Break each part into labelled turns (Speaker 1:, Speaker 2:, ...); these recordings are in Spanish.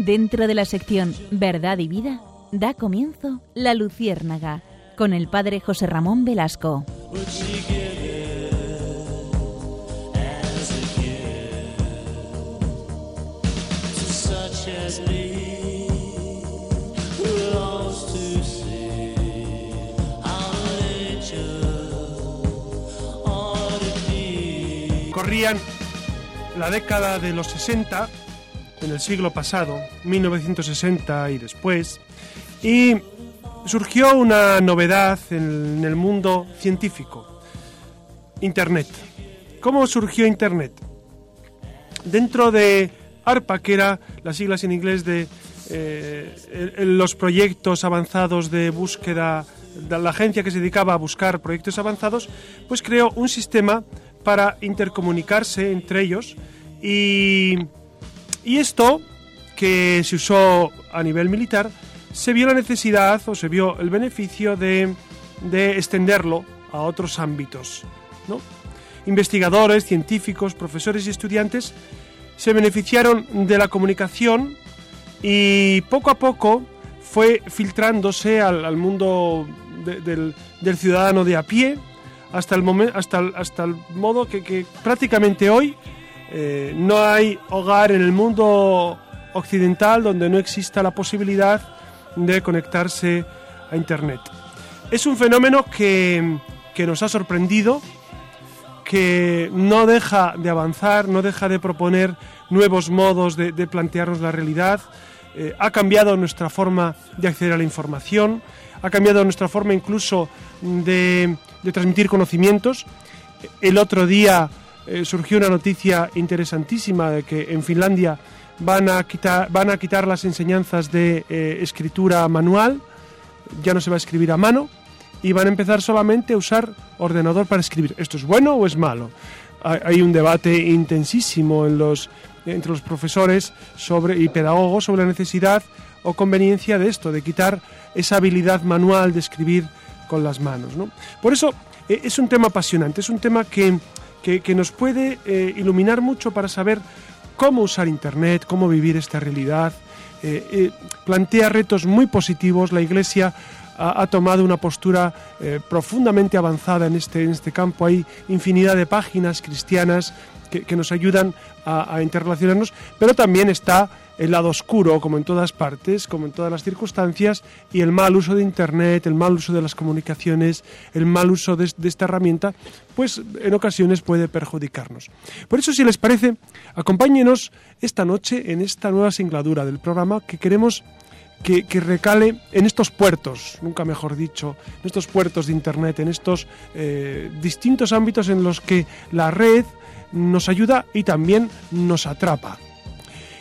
Speaker 1: Dentro de la sección Verdad y Vida, da comienzo La Luciérnaga, con el padre José Ramón Velasco.
Speaker 2: Corrían la década de los 60, en el siglo pasado, 1960 y después, y surgió una novedad en el mundo científico, Internet. ¿Cómo surgió Internet? Dentro de ARPA, que era las siglas en inglés de eh, los proyectos avanzados de búsqueda, de la agencia que se dedicaba a buscar proyectos avanzados, pues creó un sistema para intercomunicarse entre ellos y, y esto que se usó a nivel militar, se vio la necesidad o se vio el beneficio de, de extenderlo a otros ámbitos. ¿no? Investigadores, científicos, profesores y estudiantes se beneficiaron de la comunicación y poco a poco fue filtrándose al, mundo del, del, ciudadano de a pie hasta el, momento, hasta el, hasta el modo que, que prácticamente hoy eh, no hay hogar en el mundo occidental donde no exista la posibilidad de conectarse a Internet. Es un fenómeno que, que nos ha sorprendido, que no deja de avanzar, no deja de proponer nuevos modos de, plantearnos la realidad, eh, ha cambiado nuestra forma de acceder a la información, ha cambiado nuestra forma incluso de, de transmitir conocimientos. El otro día eh, surgió una noticia interesantísima de que en Finlandia van a quitar, van a quitar las enseñanzas de eh, escritura manual, ya no se va a escribir a mano y van a empezar solamente a usar ordenador para escribir. ¿Esto es bueno o es malo? Hay un debate intensísimo entre los profesores sobre, y pedagogos sobre la necesidad o conveniencia de esto, de quitar esa habilidad manual de escribir con las manos. ¿no? Por eso eh, es un tema apasionante, es un tema que, que, nos puede eh, iluminar mucho para saber cómo usar Internet, cómo vivir esta realidad. Eh, eh, plantea retos muy positivos. La Iglesia ha, tomado una postura profundamente avanzada en este, en este campo. Hay infinidad de páginas cristianas que, nos ayudan a interrelacionarnos, pero también está el lado oscuro, como en todas partes, como en todas las circunstancias, y el mal uso de Internet, el mal uso de las comunicaciones, el mal uso de, esta herramienta, pues en ocasiones puede perjudicarnos. Por eso, si les parece, acompáñenos esta noche en esta nueva singladura del programa que queremos que, que, recale en estos puertos, nunca mejor dicho, en estos puertos de Internet, en estos eh, distintos ámbitos en los que la red nos ayuda y también nos atrapa.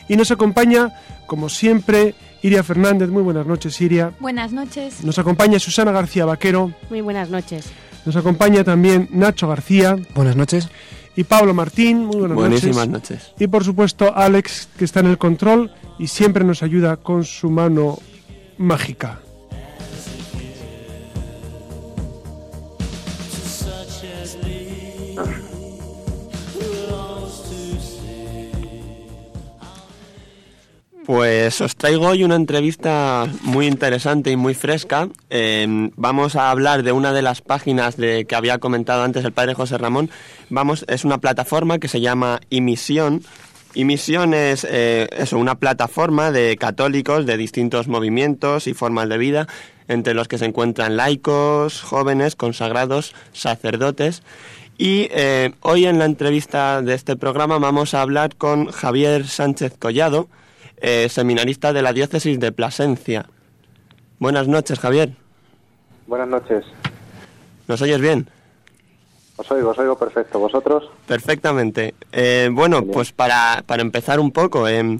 Speaker 2: Y nos acompaña, como siempre, Iria Fernández. Muy buenas noches, Iria.
Speaker 3: Buenas noches.
Speaker 2: Nos acompaña Susana García Vaquero.
Speaker 4: Muy buenas noches.
Speaker 2: Nos acompaña también Nacho García.
Speaker 5: Buenas noches.
Speaker 2: Y Pablo Martín. Muy buenas
Speaker 6: Buenísimas
Speaker 2: noches.
Speaker 6: noches.
Speaker 2: Y por supuesto, Alex, que está en el control y siempre nos ayuda con su mano mágica.
Speaker 6: Pues os traigo hoy una entrevista muy interesante y muy fresca. Eh, vamos a hablar de una de las páginas de que había comentado antes el padre José Ramón. Vamos, es una plataforma que se llama Imisión. Imisión es eh, eso, una plataforma de católicos de distintos movimientos y formas de vida, entre los que se encuentran laicos, jóvenes, consagrados, sacerdotes. Y eh, hoy en la entrevista de este programa vamos a hablar con Javier Sánchez Collado, eh, seminarista de la diócesis de Plasencia. Buenas noches, Javier.
Speaker 7: Buenas noches.
Speaker 6: ¿Nos oyes bien?
Speaker 7: Os oigo, os oigo perfecto. ¿Vosotros?
Speaker 6: Perfectamente. Eh, bueno, pues para, para, empezar un poco, eh,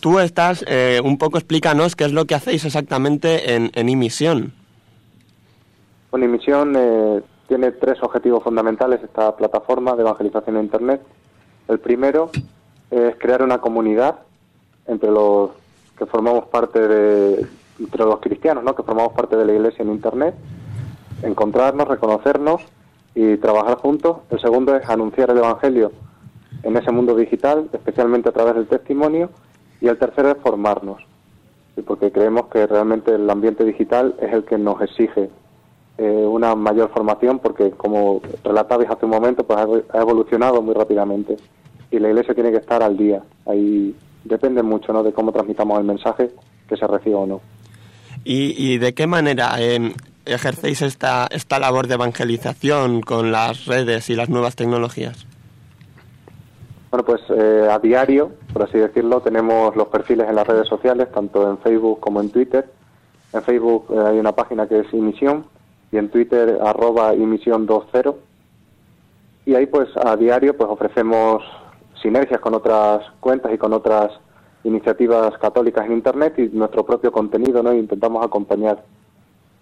Speaker 6: tú estás, eh, un poco explícanos qué es lo que hacéis exactamente en, en Imisión.
Speaker 7: Bueno, Imisión eh, tiene tres objetivos fundamentales, esta plataforma de evangelización en Internet. El primero es crear una comunidad entre los que formamos parte de entre los cristianos, ¿no? que formamos parte de la iglesia en internet, encontrarnos, reconocernos y trabajar juntos. El segundo es anunciar el evangelio en ese mundo digital, especialmente a través del testimonio, Y el tercero es formarnos, porque creemos que realmente el ambiente digital es el que nos exige eh, una mayor formación, porque como relatabais hace un momento, pues ha evolucionado muy rápidamente y la Iglesia tiene que estar al día. Ahí depende mucho ¿no? de cómo transmitamos el mensaje, que se reciba o no.
Speaker 6: ¿Y, de qué manera eh, ejercéis esta, esta labor de evangelización con las redes y las nuevas tecnologías?
Speaker 7: Bueno, pues eh, a diario, por así decirlo, tenemos los perfiles en las redes sociales, tanto en Facebook como en Twitter. En Facebook eh, hay una página que es Imisión y en Twitter arroba Imisión 20. Y ahí pues a diario pues ofrecemos sinergias con otras cuentas y con otras iniciativas católicas en Internet y nuestro propio contenido, ¿no? intentamos acompañar.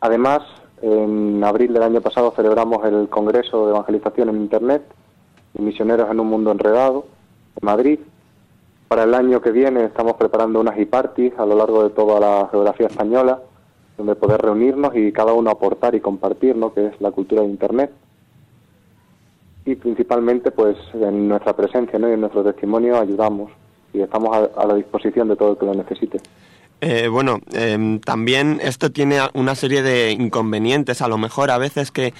Speaker 7: Además, en abril del año pasado celebramos el Congreso de Evangelización en Internet, Misioneros en un Mundo Enredado, en Madrid. Para el año que viene estamos preparando unas e-parties a lo largo de toda la geografía española, donde poder reunirnos y cada uno aportar y compartir, ¿no? que es la cultura de Internet y principalmente pues en nuestra presencia ¿no? y en nuestro testimonio ayudamos y estamos a, la disposición de todo el que lo necesite.
Speaker 6: Eh, bueno, em, también esto tiene una serie de inconvenientes, a lo mejor a veces que,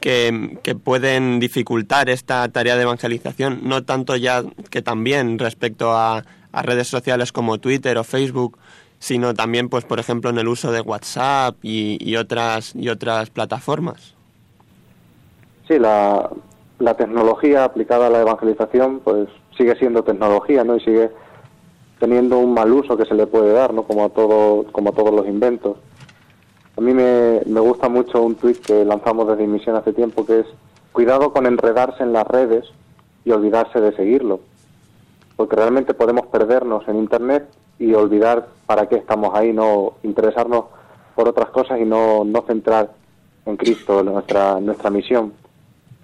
Speaker 6: que, pueden dificultar esta tarea de evangelización, no tanto ya que también respecto a, a, redes sociales como Twitter o Facebook, sino también, pues, por ejemplo, en el uso de WhatsApp y, y otras y otras plataformas.
Speaker 7: Sí, la, la tecnología aplicada a la evangelización pues sigue siendo tecnología no y sigue teniendo un mal uso que se le puede dar no como a todo como a todos los inventos. A mí me, me gusta mucho un tuit que lanzamos desde Misión hace tiempo que es cuidado con enredarse en las redes y olvidarse de seguirlo porque realmente podemos perdernos en internet y olvidar para qué estamos ahí no interesarnos por otras cosas y no, no centrar en Cristo nuestra nuestra misión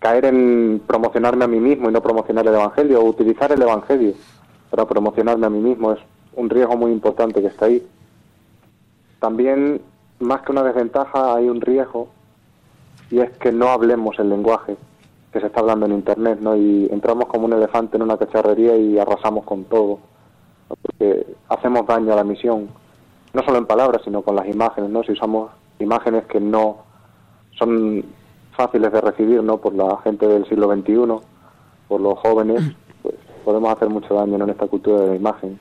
Speaker 7: caer en promocionarme a mí mismo y no promocionar el Evangelio, o utilizar el Evangelio para promocionarme a mí mismo, es un riesgo muy importante que está ahí. También, más que una desventaja, hay un riesgo, y es que no hablemos el lenguaje que se está hablando en Internet, ¿no? Y entramos como un elefante en una cacharrería y arrasamos con todo, porque hacemos daño a la misión, no solo en palabras, sino con las imágenes, ¿no? Si usamos imágenes que no son fáciles de recibir ¿no? por la gente del siglo XXI, por los jóvenes, pues podemos hacer mucho daño en esta cultura de la imagen.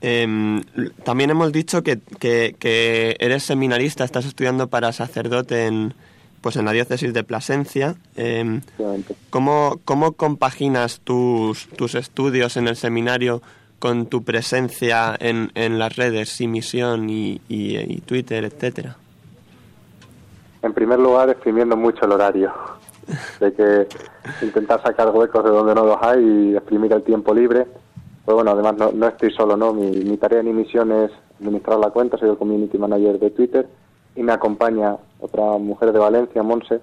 Speaker 6: Em, también hemos dicho que, que, eres seminarista, estás estudiando para sacerdote en, pues en la diócesis de Plasencia. Eh, ¿cómo, ¿Cómo compaginas tus, tus estudios en el seminario con tu presencia en, en las redes, y misión y, y Twitter, etcétera?
Speaker 7: En primer lugar, exprimiendo mucho el horario. De que intentar sacar huecos de donde no los hay y exprimir el tiempo libre. Pues bueno, además no, estoy solo, ¿no? Mi, tarea ni misión es administrar la cuenta, soy el community manager de Twitter y me acompaña otra mujer de Valencia, Monse.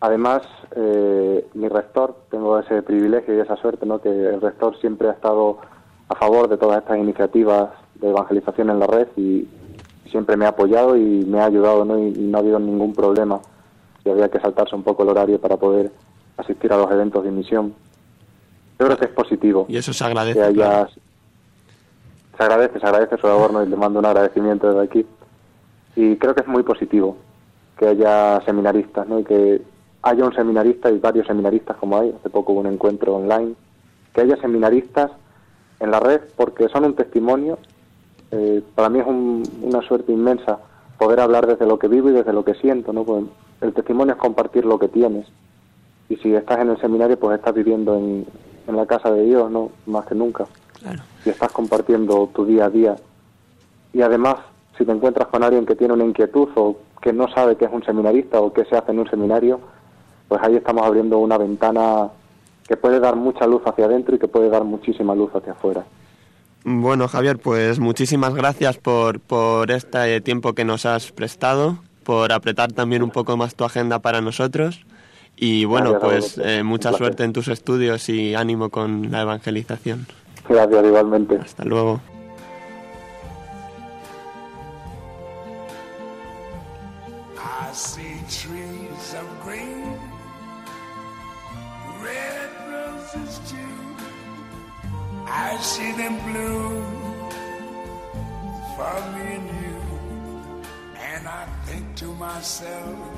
Speaker 7: Además, eh, mi rector, tengo ese privilegio y esa suerte, ¿no? Que el rector siempre ha estado a favor de todas estas iniciativas de evangelización en la red y, siempre me ha apoyado y me ha ayudado, ¿no? Y, no ha habido ningún problema. Si había que saltarse un poco el horario para poder asistir a los eventos de misión. Yo creo que es positivo.
Speaker 6: Y eso se agradece.
Speaker 7: Se agradece, se agradece su labor, ¿no? Y le mando un agradecimiento desde aquí. Y creo que es muy positivo que haya seminaristas, ¿no? Y que haya un seminarista y varios seminaristas como hay. Hace poco hubo un encuentro online. Que haya seminaristas en la red porque son un testimonio eh, para mí es una suerte inmensa poder hablar desde lo que vivo y desde lo que siento, ¿no? Pues el testimonio es compartir lo que tienes. Y si estás en el seminario, pues estás viviendo en, la casa de Dios, ¿no? Más que nunca. Y estás compartiendo tu día a día. Y además, si te encuentras con alguien que tiene una inquietud o que no sabe qué es un seminarista o qué se hace en un seminario, pues ahí estamos abriendo una ventana que puede dar mucha luz hacia adentro y que puede dar muchísima luz hacia afuera.
Speaker 6: Bueno, Javier, pues muchísimas gracias por, por este tiempo que nos has prestado, por apretar también un poco más tu agenda para nosotros. Y bueno, pues eh, mucha suerte en tus estudios y ánimo con la evangelización.
Speaker 7: Gracias, igualmente.
Speaker 6: Hasta luego.
Speaker 3: See them blue for me and you. And I think to myself,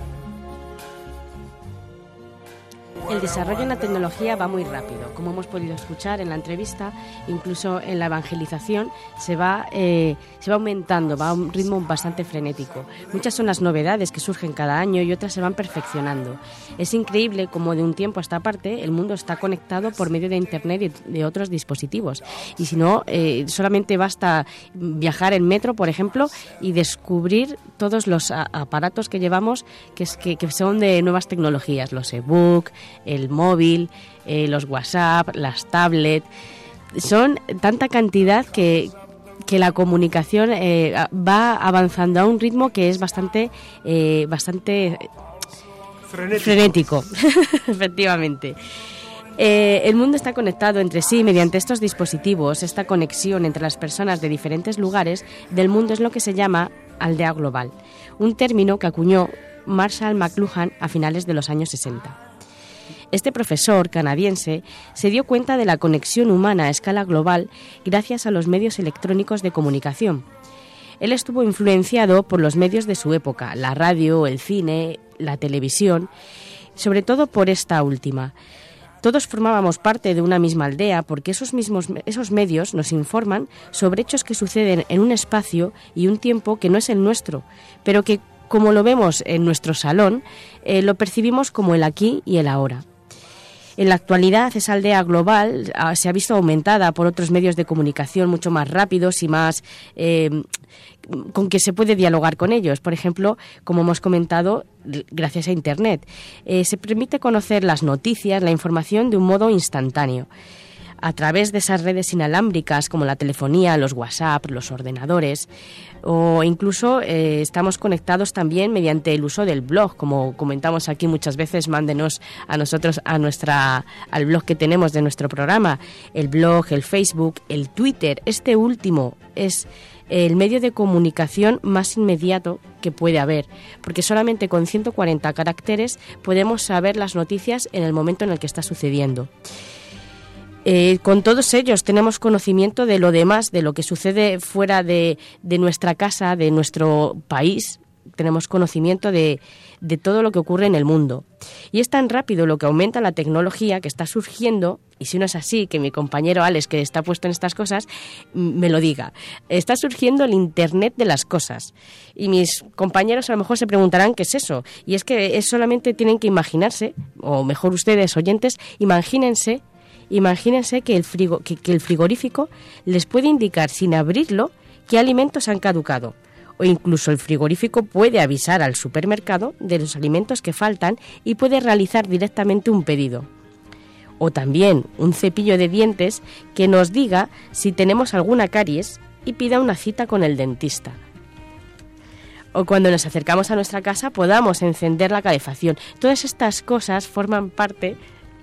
Speaker 4: El desarrollo en la tecnología va muy rápido. Como hemos podido escuchar en la entrevista, incluso en la evangelización se va, eh, se va aumentando, va a un ritmo bastante frenético. Muchas son las novedades que surgen cada año y otras se van perfeccionando. Es increíble cómo de un tiempo a esta parte el mundo está conectado por medio de Internet y de otros dispositivos. Y si no, eh, solamente basta viajar en metro, por ejemplo, y descubrir todos los aparatos que llevamos que, que, que son de nuevas tecnologías, los e-book, el móvil, eh, los WhatsApp, las tablets. Son tanta cantidad que, que la comunicación eh, va avanzando a un ritmo que es bastante, eh, bastante
Speaker 2: Frenético.
Speaker 4: frenético, efectivamente. Eh, el mundo está conectado entre sí mediante estos dispositivos. Esta conexión entre las personas de diferentes lugares del mundo es lo que se llama aldea global, un término que acuñó Marshall McLuhan a finales de los años 60. Este profesor canadiense se dio cuenta de la conexión humana a escala global gracias a los medios electrónicos de comunicación. Él estuvo influenciado por los medios de su época, la radio, el cine, la televisión, sobre todo por esta última. Todos formábamos parte de una misma aldea porque esos mismos esos medios nos informan sobre hechos que suceden en un espacio y un tiempo que no es el nuestro, pero que como lo vemos en nuestro salón, eh, lo percibimos como el aquí y el ahora. En la actualidad, esa aldea global ah, se ha visto aumentada por otros medios de comunicación mucho más rápidos y más eh, con que se puede dialogar con ellos. Por ejemplo, como hemos comentado, gracias a Internet, eh, se permite conocer las noticias, la información de un modo instantáneo. A través de esas redes inalámbricas como la telefonía, los WhatsApp, los ordenadores, o incluso eh, estamos conectados también mediante el uso del blog, como comentamos aquí muchas veces, mándenos a nosotros a nuestra al blog que tenemos de nuestro programa, el blog, el Facebook, el Twitter. Este último es el medio de comunicación más inmediato que puede haber, porque solamente con 140 caracteres podemos saber las noticias en el momento en el que está sucediendo. Eh, con todos ellos tenemos conocimiento de lo demás, de lo que sucede fuera de, de nuestra casa, de nuestro país. Tenemos conocimiento de, de todo lo que ocurre en el mundo. Y es tan rápido lo que aumenta la tecnología que está surgiendo, y si no es así, que mi compañero Alex, que está puesto en estas cosas, me lo diga. Está surgiendo el Internet de las cosas. Y mis compañeros a lo mejor se preguntarán qué es eso. Y es que es solamente tienen que imaginarse, o mejor ustedes oyentes, imagínense Imagínense que el, frigo- que- el frigorífico les puede indicar sin abrirlo qué alimentos han caducado. O incluso el frigorífico puede avisar al supermercado de los alimentos que faltan y puede realizar directamente un pedido. O también un cepillo de dientes que nos diga si tenemos alguna caries y pida una cita con el dentista. O cuando nos acercamos a nuestra casa podamos encender la calefacción. Todas estas cosas forman parte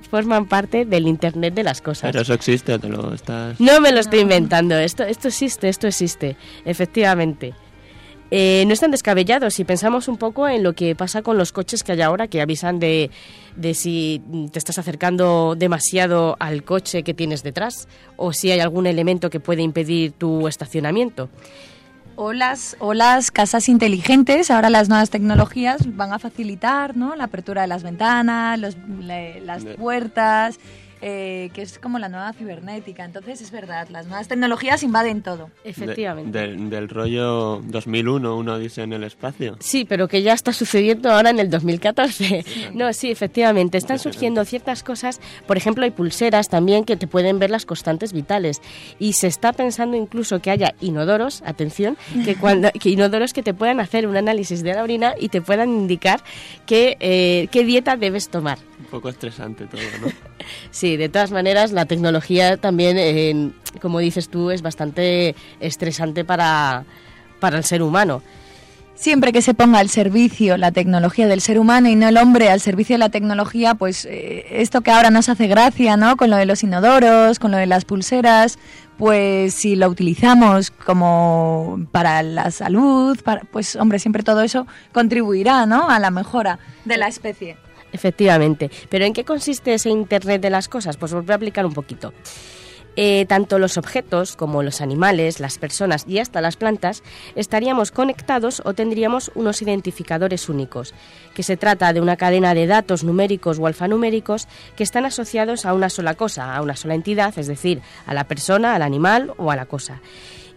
Speaker 4: forman parte del Internet de las cosas.
Speaker 6: Pero eso existe, o te lo estás...
Speaker 4: No me lo estoy inventando, esto, esto existe, esto existe, efectivamente. Eh, no están descabellados si pensamos un poco en lo que pasa con los coches que hay ahora que avisan de, de si te estás acercando demasiado al coche que tienes detrás o si hay algún elemento que puede impedir tu estacionamiento.
Speaker 5: O las, o las casas inteligentes, ahora las nuevas tecnologías van a facilitar ¿no? la apertura de las ventanas, los- le- las puertas, eh, que es como la nueva cibernética. Entonces es verdad, las nuevas tecnologías invaden todo.
Speaker 6: de-
Speaker 4: Efectivamente.
Speaker 6: del- del rollo 2001, uno dice en el espacio.
Speaker 4: Sí, pero que ya está sucediendo ahora en el 2014. No, sí, efectivamente. Están surgiendo ciertas cosas. Por ejemplo, hay pulseras también que te pueden ver las constantes vitales. Y se está pensando incluso que haya inodoros, atención, que, cuando, que inodoros que te puedan hacer un análisis de la orina y te puedan indicar qué, eh, qué dieta debes tomar.
Speaker 6: Un poco estresante todo, ¿no?
Speaker 4: Sí, de todas maneras, la tecnología también, como dices tú, es bastante estresante para, para el ser humano.
Speaker 5: Siempre que se ponga al servicio la tecnología del ser humano y no el hombre al servicio de la tecnología, pues eh, esto que ahora nos hace gracia, ¿no? Con lo de los inodoros, con lo de las pulseras, pues si lo utilizamos como para la salud, pues hombre, siempre todo eso contribuirá, ¿no? A la mejora de la especie.
Speaker 4: Efectivamente. ¿Pero en qué consiste ese Internet de las cosas? Pues os voy a explicar un poquito. eh, tanto los objetos como los animales, las personas y hasta las plantas estaríamos conectados o tendríamos unos identificadores únicos, que se trata de una cadena de datos numéricos o alfanuméricos que están asociados a una sola cosa, a una sola entidad, es decir, a la persona, al animal o a la cosa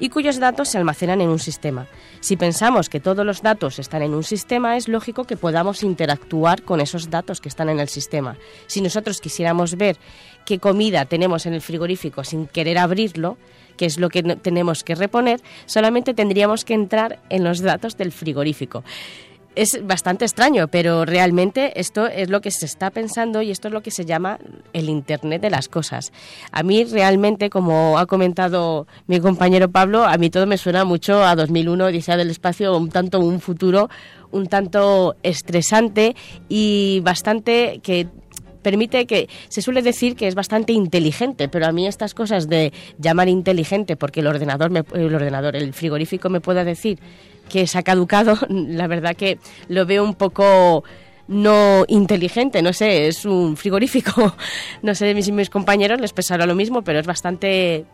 Speaker 4: y cuyos datos se almacenan en un sistema. Si pensamos que todos los datos están en un sistema, es lógico que podamos interactuar con esos datos que están en el sistema. Si nosotros quisiéramos ver qué comida tenemos en el frigorífico sin querer abrirlo, que es lo que tenemos que reponer, solamente tendríamos que entrar en los datos del frigorífico. Es bastante extraño, pero realmente esto es lo que se está pensando y esto es lo que se llama el Internet de las cosas. A mí realmente, como ha comentado mi compañero Pablo, a mí todo me suena mucho a 2001, Odisea del Espacio, un tanto un futuro un tanto estresante y bastante que permite que se suele decir que es bastante inteligente, pero a mí estas cosas de llamar inteligente porque el ordenador me- el ordenador, el frigorífico me pueda decir que se ha caducado, la verdad que lo veo un poco no inteligente, no sé, es un frigorífico. No sé si mis compañeros les pesará lo mismo, pero es bastante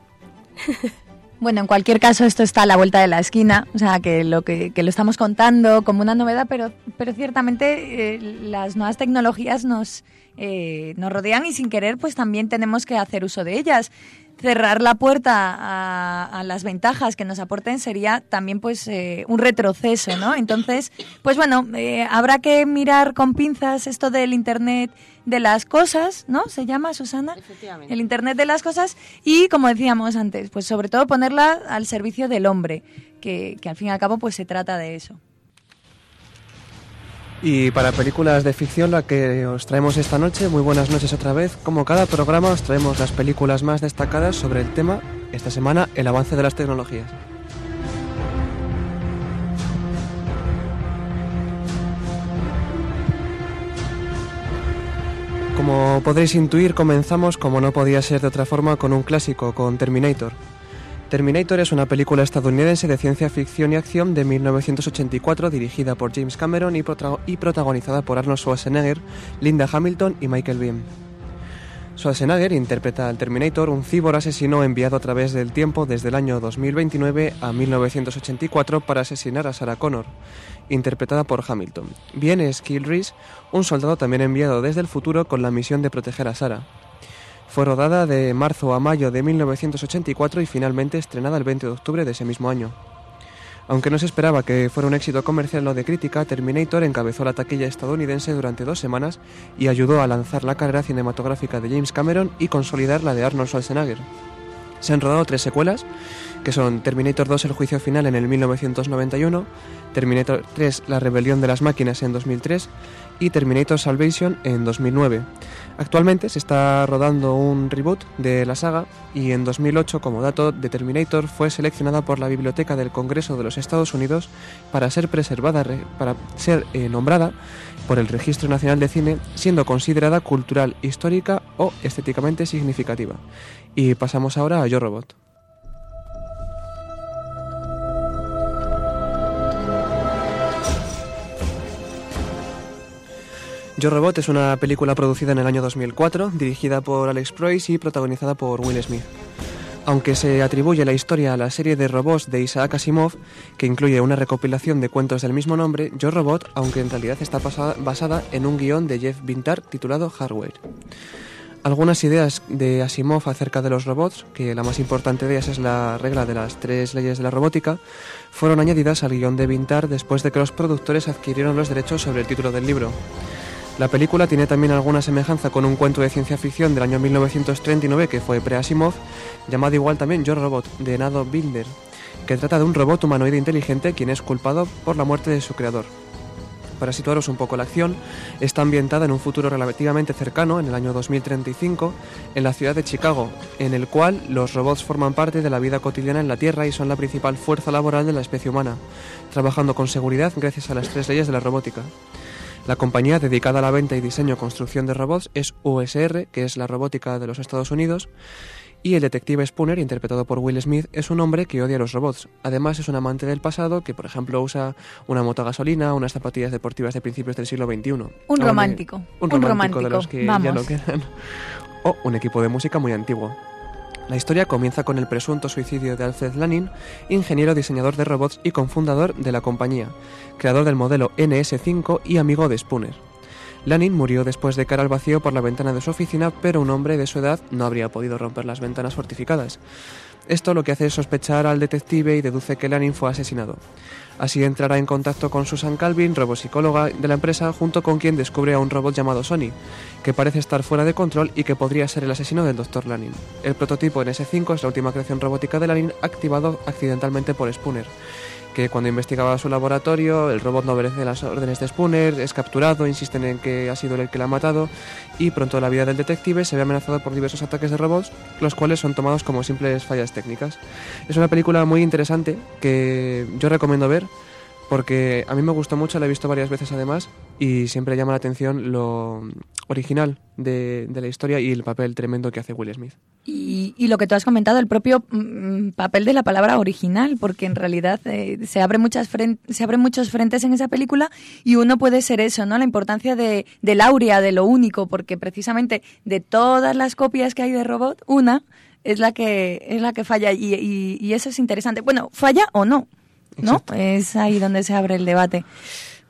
Speaker 5: Bueno, en cualquier caso, esto está a la vuelta de la esquina, o sea, que lo, que, que lo estamos contando como una novedad, pero, pero ciertamente eh, las nuevas tecnologías nos, eh, nos rodean y sin querer, pues también tenemos que hacer uso de ellas. Cerrar la puerta a, a las ventajas que nos aporten sería también pues eh, un retroceso, ¿no? Entonces, pues bueno, eh, habrá que mirar con pinzas esto del Internet de las cosas, ¿no? Se llama, Susana
Speaker 4: Efectivamente.
Speaker 5: el Internet de las cosas y, como decíamos antes, pues sobre todo ponerla al servicio del hombre, que, que al fin y al cabo pues se trata de eso.
Speaker 8: Y para películas de ficción, la que os traemos esta noche, muy buenas noches otra vez. Como cada programa, os traemos las películas más destacadas sobre el tema, esta semana, el avance de las tecnologías. Como podréis intuir, comenzamos, como no podía ser de otra forma, con un clásico, con Terminator. Terminator es una película estadounidense de ciencia ficción y acción de 1984 dirigida por James Cameron y, protagonizada por Arnold Schwarzenegger, Linda Hamilton y Michael Biehn. Schwarzenegger interpreta al Terminator, un cíbor asesino enviado a través del tiempo desde el año 2029 a 1984 para asesinar a Sarah Connor, interpretada por Hamilton. Bien es Kill Reese, un soldado también enviado desde el futuro con la misión de proteger a Sarah. Fue rodada de marzo a mayo de 1984 y finalmente estrenada el 20 de octubre de ese mismo año. Aunque no se esperaba que fuera un éxito comercial o de crítica, Terminator encabezó la taquilla estadounidense durante dos semanas y ayudó a lanzar la carrera cinematográfica de James Cameron y consolidar la de Arnold Schwarzenegger. Se han rodado tres secuelas, que son Terminator 2 El juicio final en el 1991, Terminator 3 La rebelión de las máquinas en 2003 y Terminator Salvation en 2009. Actualmente se está rodando un reboot de la saga y en 2008, como dato, The Terminator fue seleccionada por la Biblioteca del Congreso de los Estados Unidos para ser preservada, re- para ser eh, nombrada por el Registro Nacional de Cine, siendo considerada cultural, histórica o estéticamente significativa. Y pasamos ahora a Yo Robot. Yo Robot es una película producida en el año 2004, dirigida por Alex Proyce y protagonizada por Will Smith. Aunque se atribuye la historia a la serie de robots de Isaac Asimov, que incluye una recopilación de cuentos del mismo nombre, Yo Robot, aunque en realidad está basada en un guion de Jeff Vintar titulado Hardware. Algunas ideas de Asimov acerca de los robots, que la más importante de ellas es la regla de las tres leyes de la robótica, fueron añadidas al guion de Vintar después de que los productores adquirieron los derechos sobre el título del libro. La película tiene también alguna semejanza con un cuento de ciencia ficción del año 1939 que fue pre-Asimov, llamado igual también Yo Robot, de Nado Binder, que trata de un robot humanoide inteligente quien es culpado por la muerte de su creador. Para situaros un poco la acción, está ambientada en un futuro relativamente cercano, en el año 2035, en la ciudad de Chicago, en el cual los robots forman parte de la vida cotidiana en la Tierra y son la principal fuerza laboral de la especie humana, trabajando con seguridad gracias a las tres leyes de la robótica. La compañía dedicada a la venta y diseño construcción de robots es USR, que es la robótica de los Estados Unidos, y el detective Spooner, interpretado por Will Smith, es un hombre que odia los robots. Además, es un amante del pasado que, por ejemplo, usa una moto a gasolina, unas zapatillas deportivas de principios del siglo XXI.
Speaker 5: Un
Speaker 8: Aún, eh,
Speaker 5: romántico.
Speaker 8: Un
Speaker 5: Un
Speaker 8: romántico,
Speaker 5: romántico,
Speaker 8: de los que ya
Speaker 5: vamos.
Speaker 8: no quedan. O un equipo de música muy antiguo. La historia comienza con el presunto suicidio de Alfred Lanin, ingeniero diseñador de robots y cofundador de la compañía, creador del modelo NS5 y amigo de Spooner. Lanin murió después de caer al vacío por la ventana de su oficina, pero un hombre de su edad no habría podido romper las ventanas fortificadas. Esto lo que hace es sospechar al detective y deduce que Lanin fue asesinado. Así entrará en contacto con Susan Calvin, robopsicóloga de la empresa, junto con quien descubre a un robot llamado Sony, que parece estar fuera de control y que podría ser el asesino del Dr. Lanin. El prototipo NS5 es la última creación robótica de Lanin activado accidentalmente por Spooner, que cuando investigaba su laboratorio, el robot no obedece las órdenes de Spooner, es capturado, insisten en que ha sido él el que la ha matado, y pronto la vida del detective se ve amenazada por diversos ataques de robots, los cuales son tomados como simples fallas técnicas. Es una película muy interesante que yo recomiendo ver, porque a mí me gustó mucho, la he visto varias veces además, y siempre llama la atención lo original de, de la historia y el papel tremendo que hace Will Smith.
Speaker 5: Y, lo que tú has comentado, el propio mm, papel de la palabra original, porque en realidad eh, se, abre muchas se abren muchos frentes en esa película y uno puede ser eso, ¿no? La importancia de, del aurea, de lo único, porque precisamente de todas las copias que hay de robot, una es la que, es la que falla y, y- y eso es interesante. Bueno, falla o no, ¿no? Es ahí donde se abre el debate.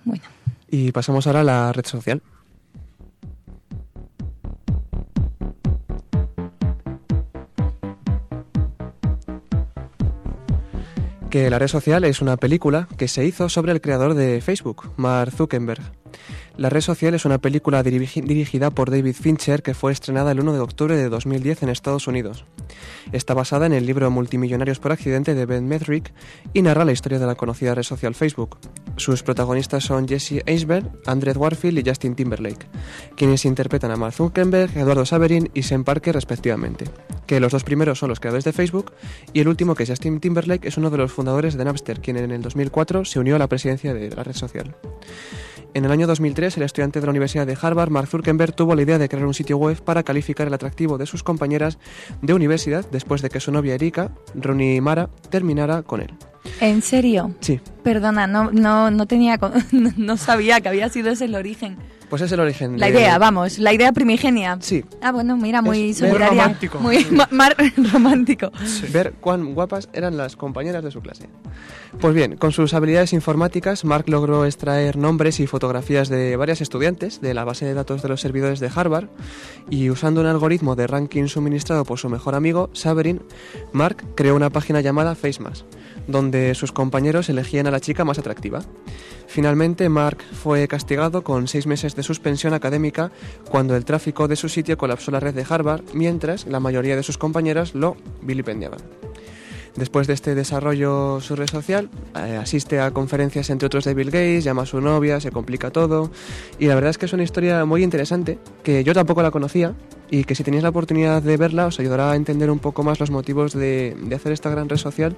Speaker 5: Bueno.
Speaker 8: Y pasamos ahora a la red social. Que la red social es una película que se hizo sobre el creador de Facebook, Mark Zuckerberg. La red social es una película dirigi- dirigida por David Fincher que fue estrenada el 1 de octubre de 2010 en Estados Unidos. Está basada en el libro Multimillonarios por accidente de Ben Medrick y narra la historia de la conocida red social Facebook. Sus protagonistas son Jesse Eisenberg, Andrew Warfield y Justin Timberlake, quienes interpretan a Mark Zuckerberg, Eduardo Saverin y Sam Parker respectivamente. Que los dos primeros son los creadores de Facebook y el último, que es Justin Timberlake, es uno de los fundadores de Napster, quien en el 2004 se unió a la presidencia de la red social. En el año 2003, el estudiante de la Universidad de Harvard, Mark Zuckerberg, tuvo la idea de crear un sitio web para calificar el atractivo de sus compañeras de universidad después de que su novia Erika, Rooney Mara, terminara con él.
Speaker 5: ¿En serio?
Speaker 8: Sí,
Speaker 5: Perdona, no, no, no tenía, no sabía que había sido ese el origen.
Speaker 8: Pues es el origen.
Speaker 5: La
Speaker 8: de-
Speaker 5: idea, vamos, la idea primigenia.
Speaker 8: Sí,
Speaker 5: Ah, bueno, mira, muy
Speaker 8: Es ver
Speaker 5: solidaria.
Speaker 2: romántico.
Speaker 5: Muy ma- mar- romántico.
Speaker 8: ver cuán guapas eran las compañeras de su clase. Pues bien, con sus habilidades informáticas, Mark logró extraer nombres y fotografías de varias estudiantes de la base de datos de los servidores de Harvard y usando un algoritmo de ranking suministrado por su mejor amigo, Saverin, Mark creó una página llamada FaceMass, donde sus compañeros elegían a la chica más atractiva. Finalmente, Mark fue castigado con seis meses de suspensión académica cuando el tráfico de su sitio colapsó la red de Harvard, mientras la mayoría de sus compañeras lo vilipendiaban. Después de este desarrollo su red social, eh, asiste a conferencias entre otros de Bill Gates, llama a su novia, se complica todo. Y la verdad es que es una historia muy interesante, que yo tampoco la conocía y que si tenéis la oportunidad de verla os ayudará a entender un poco más los motivos de, de hacer esta gran red social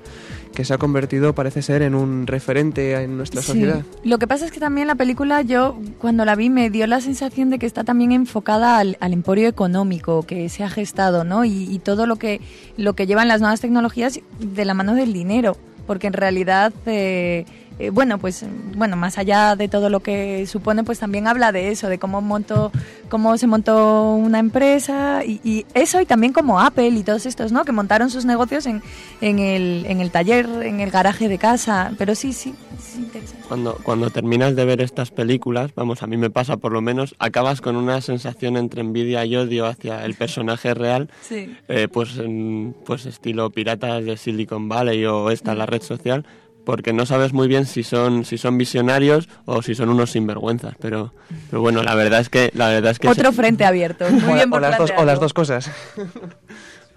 Speaker 8: que se ha convertido, parece ser, en un referente en nuestra
Speaker 5: Sí.
Speaker 8: sociedad.
Speaker 5: Lo que pasa es que también la película, yo cuando la vi me dio la sensación de que está también enfocada al, al emporio económico que se ha gestado, ¿no? Y, y todo lo que, lo que llevan las nuevas tecnologías de la mano del dinero, porque en realidad, eh, eh, bueno, pues, bueno, más allá de todo lo que supone, pues también habla de eso, de cómo montó, cómo se montó una empresa y, y eso y también como Apple y todos estos, ¿no? Que montaron sus negocios en, en, el, en el taller, en el garaje de casa, pero sí, sí, es interesante.
Speaker 6: Cuando, cuando terminas de ver estas películas, vamos, a mí me pasa por lo menos, acabas con una sensación entre envidia y odio hacia el personaje real,
Speaker 5: Sí.
Speaker 6: eh, pues, en- pues estilo piratas de Silicon Valley o esta, la red social, porque no sabes muy bien si son, si son visionarios o si son unos sinvergüenzas, pero, pero bueno, la verdad es que... La verdad es que
Speaker 5: Otro
Speaker 6: se-
Speaker 5: frente abierto. Muy
Speaker 8: O,
Speaker 5: bien
Speaker 8: o
Speaker 5: por
Speaker 8: las dos, o las dos cosas.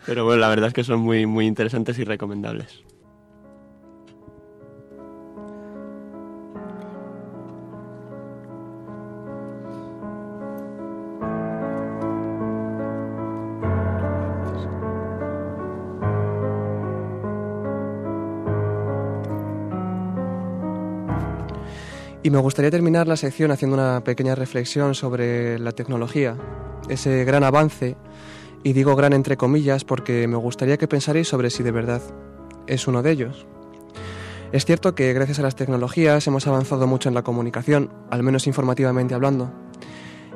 Speaker 6: Pero bueno, la verdad es que son muy, muy interesantes y recomendables.
Speaker 8: Y me gustaría terminar la sección haciendo una pequeña reflexión sobre la tecnología, ese gran avance, y digo gran entre comillas porque me gustaría que pensarais sobre si de verdad es uno de ellos. Es cierto que gracias a las tecnologías hemos avanzado mucho en la comunicación, al menos informativamente hablando.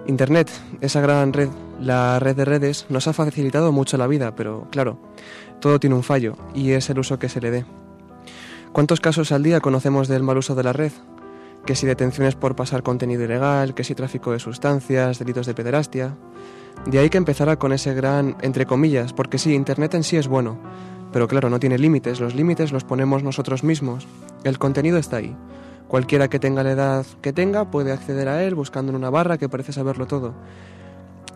Speaker 8: Internet, esa gran red, la red de redes, nos ha facilitado mucho la vida, pero claro, todo tiene un fallo y es el uso que se le dé. ¿Cuántos casos al día conocemos del mal uso de la red? Que si detenciones por pasar contenido ilegal, que si tráfico de sustancias, delitos de pederastia. De ahí que empezara con ese gran entre comillas, porque sí, Internet en sí es bueno, pero claro, no tiene límites, los límites los ponemos nosotros mismos. El contenido está ahí. Cualquiera que tenga la edad que tenga puede acceder a él buscando en una barra que parece saberlo todo.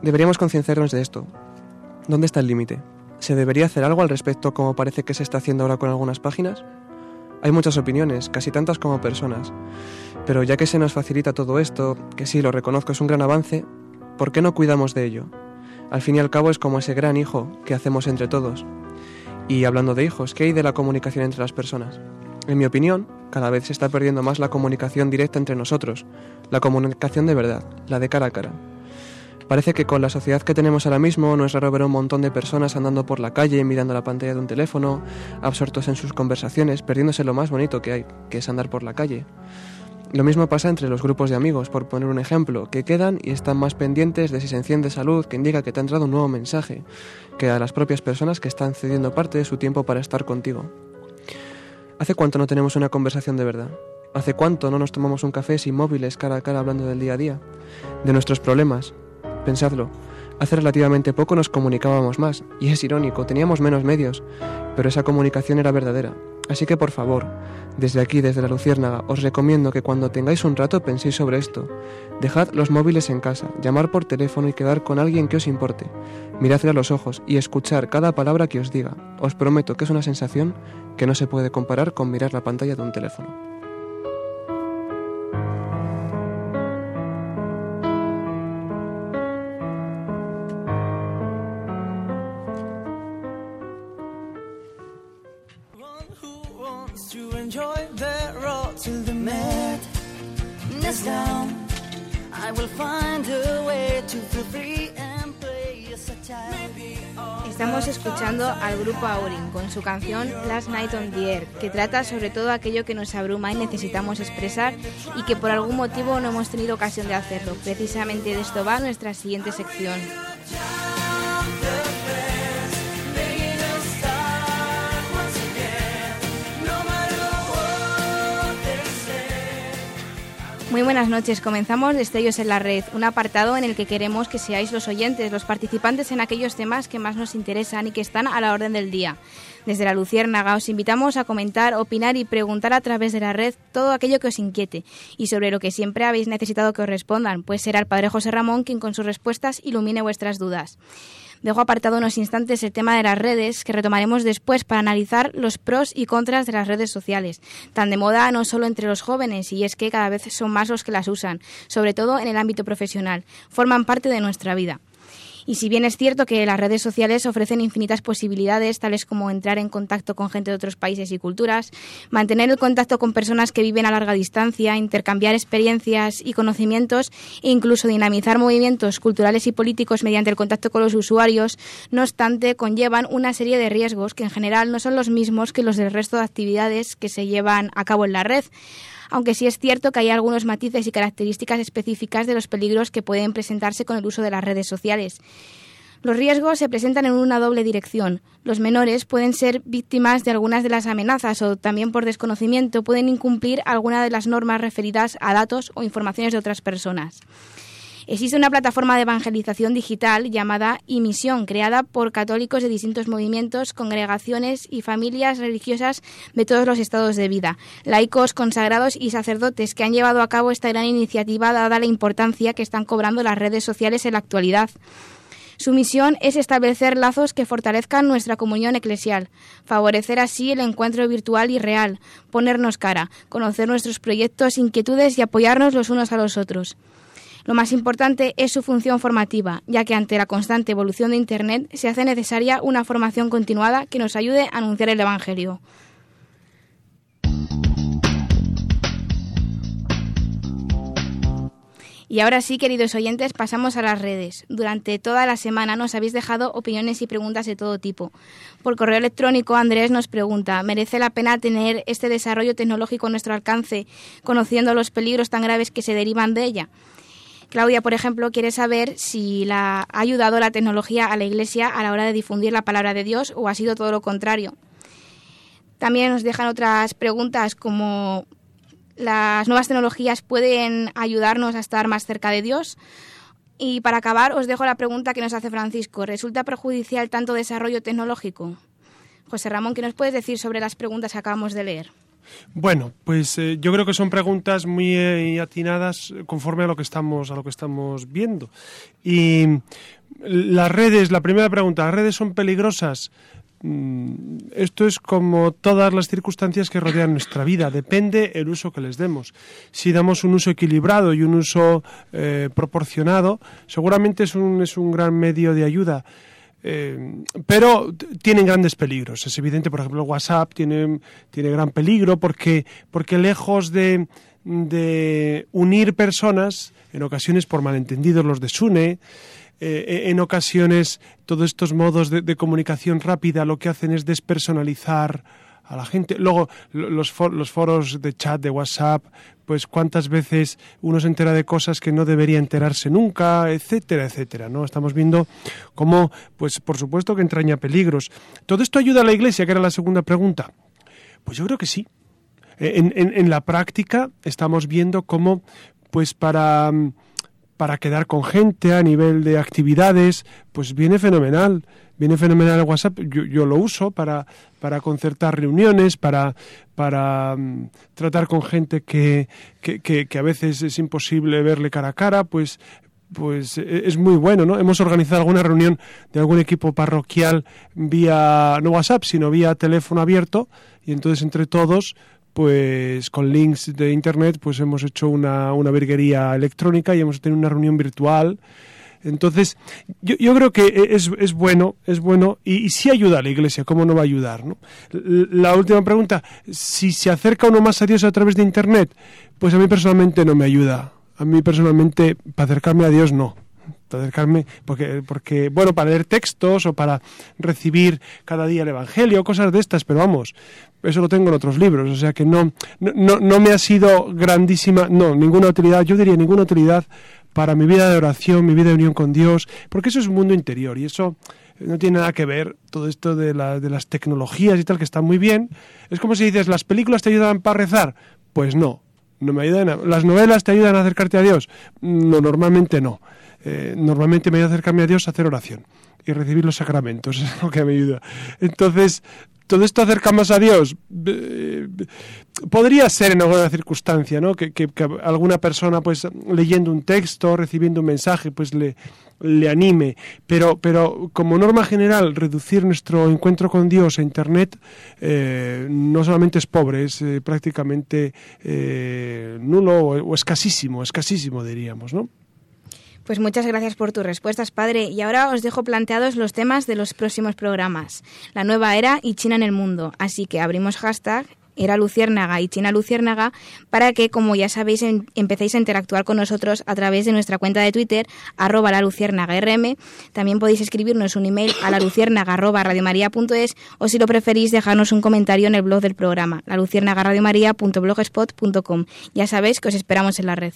Speaker 8: Deberíamos concienciarnos de esto. ¿Dónde está el límite? ¿Se debería hacer algo al respecto como parece que se está haciendo ahora con algunas páginas? Hay muchas opiniones, casi tantas como personas. Pero ya que se nos facilita todo esto, que sí, lo reconozco, es un gran avance, ¿por qué no cuidamos de ello? Al fin y al cabo es como ese gran hijo que hacemos entre todos. Y hablando de hijos, ¿qué hay de la comunicación entre las personas? En mi opinión, cada vez se está perdiendo más la comunicación directa entre nosotros, la comunicación de verdad, la de cara a cara. Parece que con la sociedad que tenemos ahora mismo no es raro ver un montón de personas andando por la calle, mirando la pantalla de un teléfono, absortos en sus conversaciones, perdiéndose lo más bonito que hay, que es andar por la calle. Lo mismo pasa entre los grupos de amigos, por poner un ejemplo, que quedan y están más pendientes de si se enciende salud, que indica que te ha entrado un nuevo mensaje, que a las propias personas que están cediendo parte de su tiempo para estar contigo. ¿Hace cuánto no tenemos una conversación de verdad? ¿Hace cuánto no nos tomamos un café sin móviles cara a cara hablando del día a día? De nuestros problemas, Pensadlo, hace relativamente poco nos comunicábamos más, y es irónico, teníamos menos medios, pero esa comunicación era verdadera. Así que por favor, desde aquí, desde la Luciérnaga, os recomiendo que cuando tengáis un rato penséis sobre esto. Dejad los móviles en casa, llamar por teléfono y quedar con alguien que os importe. Miradle a los ojos y escuchar cada palabra que os diga. Os prometo que es una sensación que no se puede comparar con mirar la pantalla de un teléfono.
Speaker 9: Escuchando al grupo Aurin con su canción Last Night on the Air, que trata sobre todo aquello que nos abruma y necesitamos expresar y que por algún motivo no hemos tenido ocasión de hacerlo. Precisamente de esto va nuestra siguiente sección. Muy buenas noches. Comenzamos Destellos en la Red, un apartado en el que queremos que seáis los oyentes, los participantes en aquellos temas que más nos interesan y que están a la orden del día. Desde la Luciérnaga os invitamos a comentar, opinar y preguntar a través de la red todo aquello que os inquiete y sobre lo que siempre habéis necesitado que os respondan, pues será el Padre José Ramón quien con sus respuestas ilumine vuestras dudas. Dejo apartado unos instantes el tema de las redes, que retomaremos después para analizar los pros y contras de las redes sociales, tan de moda no solo entre los jóvenes, y es que cada vez son más los que las usan, sobre todo en el ámbito profesional, forman parte de nuestra vida. Y si bien es cierto que las redes sociales ofrecen infinitas posibilidades, tales como entrar en contacto con gente de otros países y culturas, mantener el contacto con personas que viven a larga distancia, intercambiar experiencias y conocimientos e incluso dinamizar movimientos culturales y políticos mediante el contacto con los usuarios, no obstante, conllevan una serie de riesgos que en general no son los mismos que los del resto de actividades que se llevan a cabo en la red aunque sí es cierto que hay algunos matices y características específicas de los peligros que pueden presentarse con el uso de las redes sociales. Los riesgos se presentan en una doble dirección. Los menores pueden ser víctimas de algunas de las amenazas o también por desconocimiento pueden incumplir alguna de las normas referidas a datos o informaciones de otras personas. Existe una plataforma de evangelización digital llamada Imisión, creada por católicos de distintos movimientos, congregaciones y familias religiosas de todos los estados de vida, laicos, consagrados y sacerdotes que han llevado a cabo esta gran iniciativa dada la importancia que están cobrando las redes sociales en la actualidad. Su misión es establecer lazos que fortalezcan nuestra comunión eclesial, favorecer así el encuentro virtual y real, ponernos cara, conocer nuestros proyectos, inquietudes y apoyarnos los unos a los otros. Lo más importante es su función formativa, ya que ante la constante evolución de Internet se hace necesaria una formación continuada que nos ayude a anunciar el Evangelio. Y ahora sí, queridos oyentes, pasamos a las redes. Durante toda la semana nos habéis dejado opiniones y preguntas de todo tipo. Por correo electrónico, Andrés nos pregunta, ¿merece la pena tener este desarrollo tecnológico a nuestro alcance, conociendo los peligros tan graves que se derivan de ella? Claudia, por ejemplo, quiere saber si la, ha ayudado la tecnología a la Iglesia a la hora de difundir la palabra de Dios o ha sido todo lo contrario. También nos dejan otras preguntas como las nuevas tecnologías pueden ayudarnos a estar más cerca de Dios. Y para acabar, os dejo la pregunta que nos hace Francisco. ¿Resulta perjudicial tanto desarrollo tecnológico? José Ramón, ¿qué nos puedes decir sobre las preguntas que acabamos de leer?
Speaker 2: Bueno, pues eh, yo creo que son preguntas muy eh, atinadas conforme a lo que estamos a lo que estamos viendo. Y las redes, la primera pregunta, ¿las redes son peligrosas? Mm, esto es como todas las circunstancias que rodean nuestra vida, depende el uso que les demos. Si damos un uso equilibrado y un uso eh, proporcionado, seguramente es un, es un gran medio de ayuda. Eh, pero tienen grandes peligros. Es evidente, por ejemplo, WhatsApp tiene, tiene gran peligro porque, porque lejos de, de unir personas, en ocasiones por malentendidos los desune, eh, en ocasiones todos estos modos de, comunicación rápida lo que hacen es despersonalizar a la gente. Luego, los, los foros de chat de WhatsApp, pues cuántas veces uno se entera de cosas que no debería enterarse nunca, etcétera, etcétera, ¿no? Estamos viendo cómo, pues por supuesto que entraña peligros. ¿Todo esto ayuda a la Iglesia, que era la segunda pregunta? Pues yo creo que sí. En, en, la práctica estamos viendo cómo, pues para para quedar con gente a nivel de actividades, pues viene fenomenal. Viene fenomenal el WhatsApp. Yo, lo uso para, para concertar reuniones, para, para mm, tratar con gente que, que, que, a veces es imposible verle cara a cara, pues pues e, es muy bueno, ¿no? Hemos organizado alguna reunión de algún equipo parroquial vía no WhatsApp, sino vía teléfono abierto y entonces entre todos pues con links de internet, pues hemos hecho una, una virguería electrónica y hemos tenido una reunión virtual. Entonces, yo, yo creo que es, es, bueno, es bueno y, sí ayuda a la Iglesia, ¿cómo no va a ayudar? ¿no? La última pregunta, si se acerca uno más a Dios a través de Internet, pues a mí personalmente no me ayuda. A mí personalmente, para acercarme a Dios, no acercarme, porque, porque, bueno, para leer textos o para recibir cada día el Evangelio, cosas de estas, pero vamos, eso lo tengo en otros libros, o sea que no, no, no me ha sido grandísima, no, ninguna utilidad, yo diría ninguna utilidad para mi vida de oración, mi vida de unión con Dios, porque eso es un mundo interior y eso no tiene nada que ver todo esto de, de las tecnologías y tal, que está muy bien. Es como si dices, ¿las películas te ayudan para rezar? Pues no, no me ayudan. A... ¿Las novelas te ayudan a acercarte a Dios? No, normalmente no. Eh, normalmente me ayuda a acercarme a Dios a hacer oración y recibir los sacramentos, es lo que me ayuda. Entonces, todo esto acerca más a Dios. Eh, podría ser en alguna circunstancia, ¿no? Que, alguna persona, pues, leyendo un texto, recibiendo un mensaje, pues le, le anime. Pero, pero como norma general, reducir nuestro encuentro con Dios a Internet eh, no solamente es pobre, es prácticamente nulo o, o escasísimo, escasísimo diríamos, ¿no?
Speaker 9: Pues muchas gracias por tus respuestas, padre. Y ahora os dejo planteados los temas de los próximos programas. La nueva era y China en el mundo. Así que abrimos hashtag era Luciérnaga y China Luciérnaga para que, como ya sabéis, em, empecéis a interactuar con nosotros a través de nuestra cuenta de Twitter, arroba la rm. También podéis escribirnos un email a la luciérnaga arroba radiomaria.es o si lo preferís dejarnos un comentario en el blog del programa, la luciérnaga Ya sabéis que os esperamos en la red.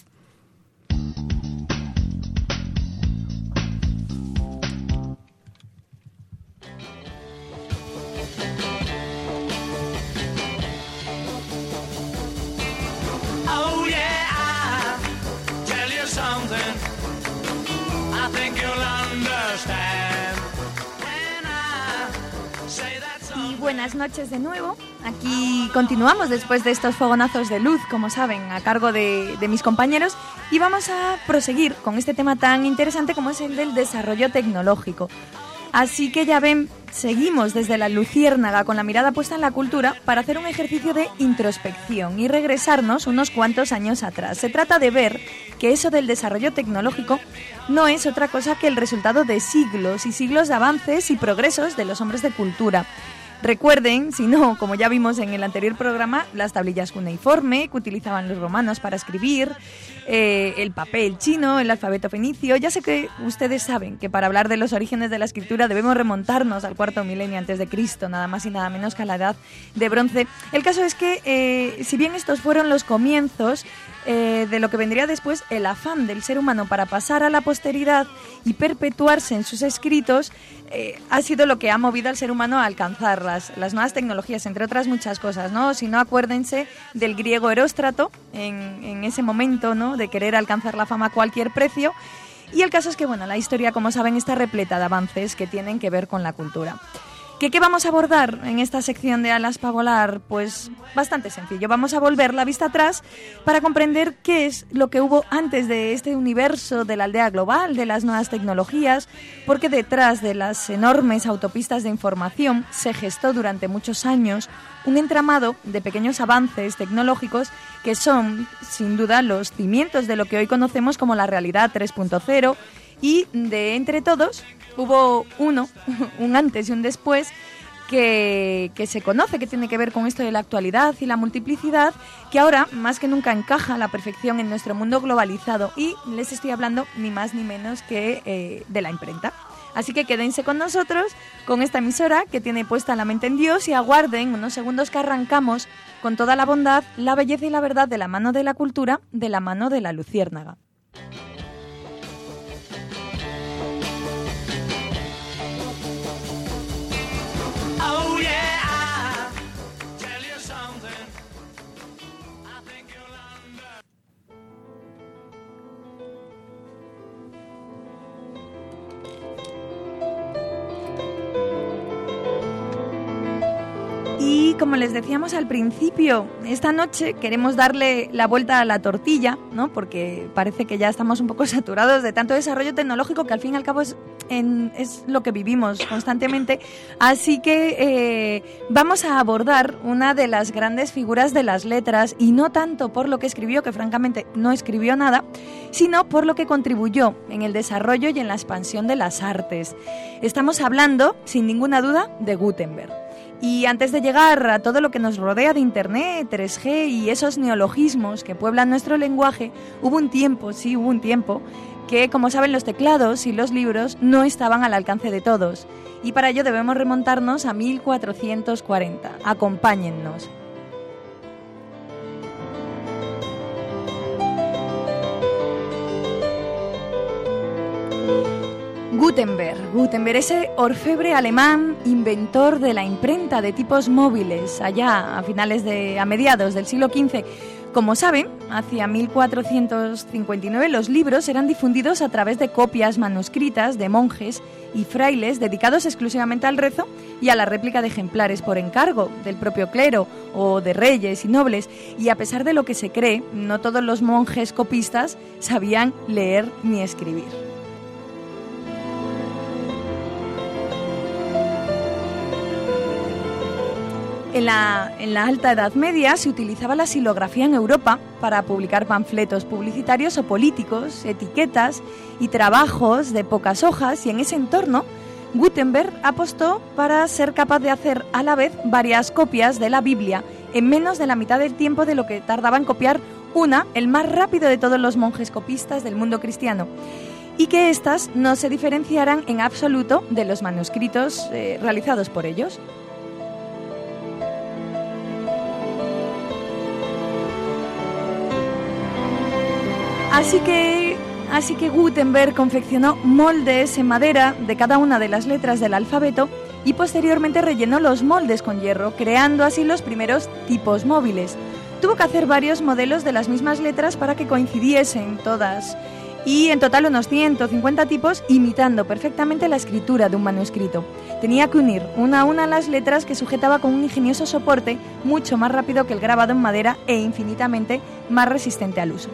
Speaker 5: Buenas noches de nuevo. Aquí continuamos después de estos fogonazos de luz, como saben, a cargo de, mis compañeros. Y vamos a proseguir con este tema tan interesante como es el del desarrollo tecnológico. Así que ya ven, seguimos desde la luciérnaga con la mirada puesta en la cultura para hacer un ejercicio de introspección y regresarnos unos cuantos años atrás. Se trata de ver que eso del desarrollo tecnológico no es otra cosa que el resultado de siglos y siglos de avances y progresos de los hombres de cultura Recuerden, si no, como ya vimos en el anterior programa, las tablillas cuneiforme que utilizaban los romanos para escribir, eh, el papel chino, el alfabeto fenicio. Ya sé que ustedes saben que para hablar de los orígenes de la escritura debemos remontarnos al cuarto milenio antes de Cristo, nada más y nada menos que a la edad de bronce. El caso es que, eh, si bien estos fueron los comienzos, eh, de lo que vendría después, el afán del ser humano para pasar a la posteridad y perpetuarse en sus escritos eh, ha sido lo que ha movido al ser humano a alcanzar las, las nuevas tecnologías, entre otras muchas cosas, ¿no? Si no, acuérdense del griego Eróstrato en, en ese momento, ¿no? De querer alcanzar la fama a cualquier precio. Y el caso es que, bueno, la historia, como saben, está repleta de avances que tienen que ver con la cultura. ¿Qué, ¿Qué, vamos a abordar en esta sección de Alas para volar? Pues bastante sencillo. Vamos a volver la vista atrás para comprender qué es lo que hubo antes de este universo de la aldea global, de las nuevas tecnologías, porque detrás de las enormes autopistas de información se gestó durante muchos años un entramado de pequeños avances tecnológicos que son, sin duda, los cimientos de lo que hoy conocemos como la realidad 3.0 y de entre todos hubo uno, un antes y un después, que, que, se conoce, que tiene que ver con esto de la actualidad y la multiplicidad, que ahora más que nunca encaja a la perfección en nuestro mundo globalizado. Y les estoy hablando ni más ni menos que eh, de la imprenta. Así que quédense con nosotros, con esta emisora que tiene puesta la mente en Dios y aguarden unos segundos que arrancamos con toda la bondad, la belleza y la verdad de la mano de la cultura, de la mano de la luciérnaga. Como les decíamos al principio, esta noche queremos darle la vuelta a la tortilla, ¿no? Porque parece que ya estamos un poco saturados de tanto desarrollo tecnológico que al fin y al cabo es, es lo que vivimos constantemente. Así que eh, vamos a abordar una de las grandes figuras de las letras y no tanto por lo que escribió, que francamente no escribió nada, sino por lo que contribuyó en el desarrollo y en la expansión de las artes. Estamos hablando, sin ninguna duda, de Gutenberg. Y antes de llegar a todo lo que nos rodea de Internet, 3G y esos neologismos que pueblan nuestro lenguaje, hubo un tiempo, sí, hubo un tiempo, que como saben los teclados y los libros no estaban al alcance de todos. Y para ello debemos remontarnos a 1440. Acompáñennos. Gutenberg. Gutenberg, ese orfebre alemán, inventor de la imprenta de tipos móviles, allá a finales de, a mediados del siglo XV. Como saben, hacia 1459 los libros eran difundidos a través de copias manuscritas de monjes y frailes dedicados exclusivamente al rezo y a la réplica de ejemplares por encargo del propio clero o de reyes y nobles. Y a pesar de lo que se cree, no todos los monjes copistas sabían leer ni escribir. En la, en la, Alta Edad Media se utilizaba la silografía en Europa para publicar panfletos publicitarios o políticos, etiquetas y trabajos de pocas hojas y en ese entorno Gutenberg apostó para ser capaz de hacer a la vez varias copias de la Biblia en menos de la mitad del tiempo de lo que tardaba en copiar una, el más rápido de todos los monjes copistas del mundo cristiano y que éstas no se diferenciaran en absoluto de los manuscritos eh, realizados por ellos. Así que, así que Gutenberg confeccionó moldes en madera de cada una de las letras del alfabeto y posteriormente rellenó los moldes con hierro, creando así los primeros tipos móviles. Tuvo que hacer varios modelos de las mismas letras para que coincidiesen todas y en total unos 150 tipos imitando perfectamente la escritura de un manuscrito. Tenía que unir una a una las letras que sujetaba con un ingenioso soporte mucho más rápido que el grabado en madera e infinitamente más resistente al uso.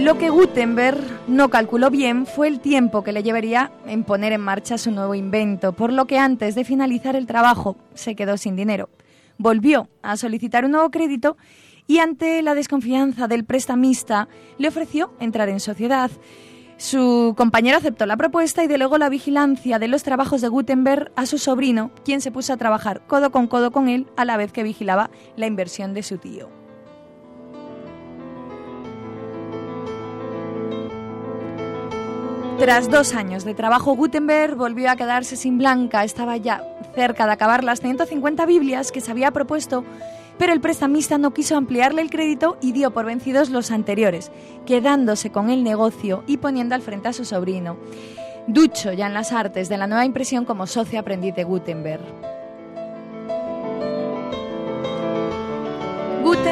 Speaker 5: Lo que Gutenberg no calculó bien fue el tiempo que le llevaría en poner en marcha su nuevo invento, por lo que antes de finalizar el trabajo se quedó sin dinero. Volvió a solicitar un nuevo crédito y ante la desconfianza del prestamista le ofreció entrar en sociedad. Su compañero aceptó la propuesta y delegó la vigilancia de los trabajos de Gutenberg a su sobrino, quien se puso a trabajar codo con codo con él a la vez que vigilaba la inversión de su tío. Tras dos años de trabajo, Gutenberg volvió a quedarse sin blanca. Estaba ya cerca de acabar las 150 Biblias que se había propuesto, pero el prestamista no quiso ampliarle el crédito y dio por vencidos los anteriores, quedándose con el negocio y poniendo al frente a su sobrino, ducho ya en las artes de la nueva impresión como socio aprendiz de Gutenberg.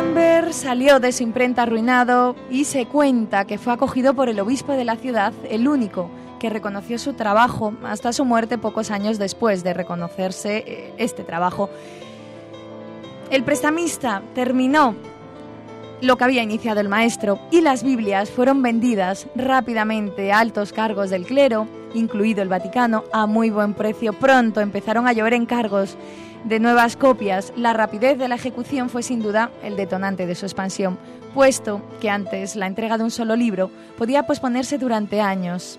Speaker 5: Gutenberg salió de su imprenta arruinado y se cuenta que fue acogido por el obispo de la ciudad, el único que reconoció su trabajo hasta su muerte pocos años después de reconocerse eh, este trabajo. El prestamista terminó lo que había iniciado el maestro y las Biblias fueron vendidas rápidamente a altos cargos del clero, incluido el Vaticano, a muy buen precio. Pronto empezaron a llover encargos de nuevas copias, la rapidez de la ejecución fue sin duda el detonante de su expansión, puesto que antes la entrega de un solo libro podía posponerse durante años.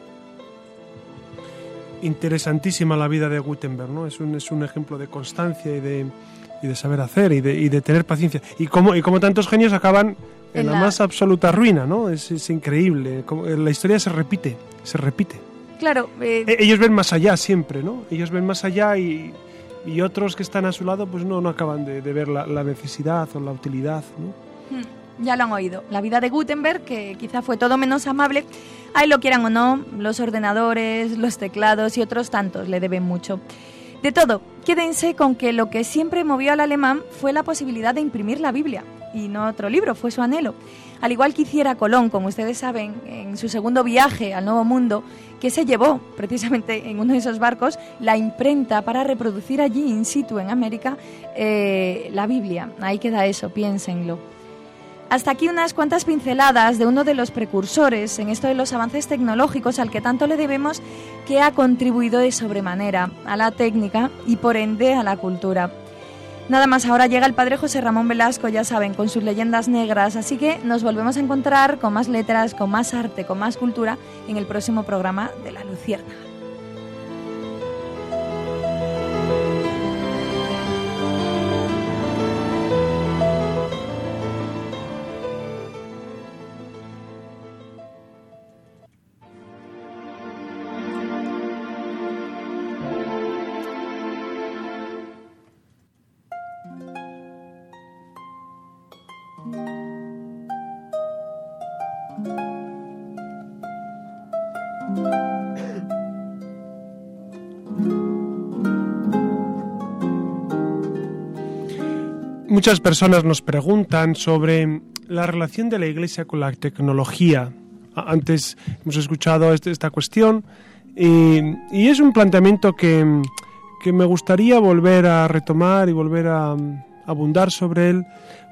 Speaker 2: Interesantísima la vida de Gutenberg, ¿no? Es un, es un ejemplo de constancia y de, y de saber hacer y de, y de tener paciencia. Y como, y como tantos genios acaban en,
Speaker 5: En
Speaker 2: la,
Speaker 5: la-
Speaker 2: más absoluta ruina, ¿no? Es, es increíble. Como- la historia se repite, se repite.
Speaker 5: Claro, eh,
Speaker 2: E- Ellos ven más allá siempre, ¿no? Ellos ven más allá y, y otros que están a su lado pues no, no acaban de, de ver la, la necesidad o la utilidad, ¿no?
Speaker 5: Hmm, ya lo han oído. La vida de Gutenberg, que quizá fue todo menos amable, ahí lo quieran o no, los ordenadores, los teclados y otros tantos le deben mucho. De todo, quédense con que lo que siempre movió al alemán fue la posibilidad de imprimir la Biblia, y no otro libro, fue su anhelo. Al igual que hiciera Colón, como ustedes saben, en su segundo viaje al Nuevo Mundo, que se llevó precisamente en uno de esos barcos la imprenta para reproducir allí in situ en América eh, la Biblia. Ahí queda eso, piénsenlo. Hasta aquí unas cuantas pinceladas de uno de los precursores en esto de los avances tecnológicos al que tanto le debemos que ha contribuido de sobremanera a la técnica y por ende a la cultura. Nada más, ahora llega el padre José Ramón Velasco, ya saben, con sus leyendas negras, así que nos volvemos a encontrar con más letras, con más arte, con más cultura en el próximo programa de La Lucierna.
Speaker 2: Muchas personas nos preguntan sobre la relación de la Iglesia con la tecnología. Antes hemos escuchado este- esta cuestión y, es un planteamiento que, que me gustaría volver a retomar y volver a abundar sobre él,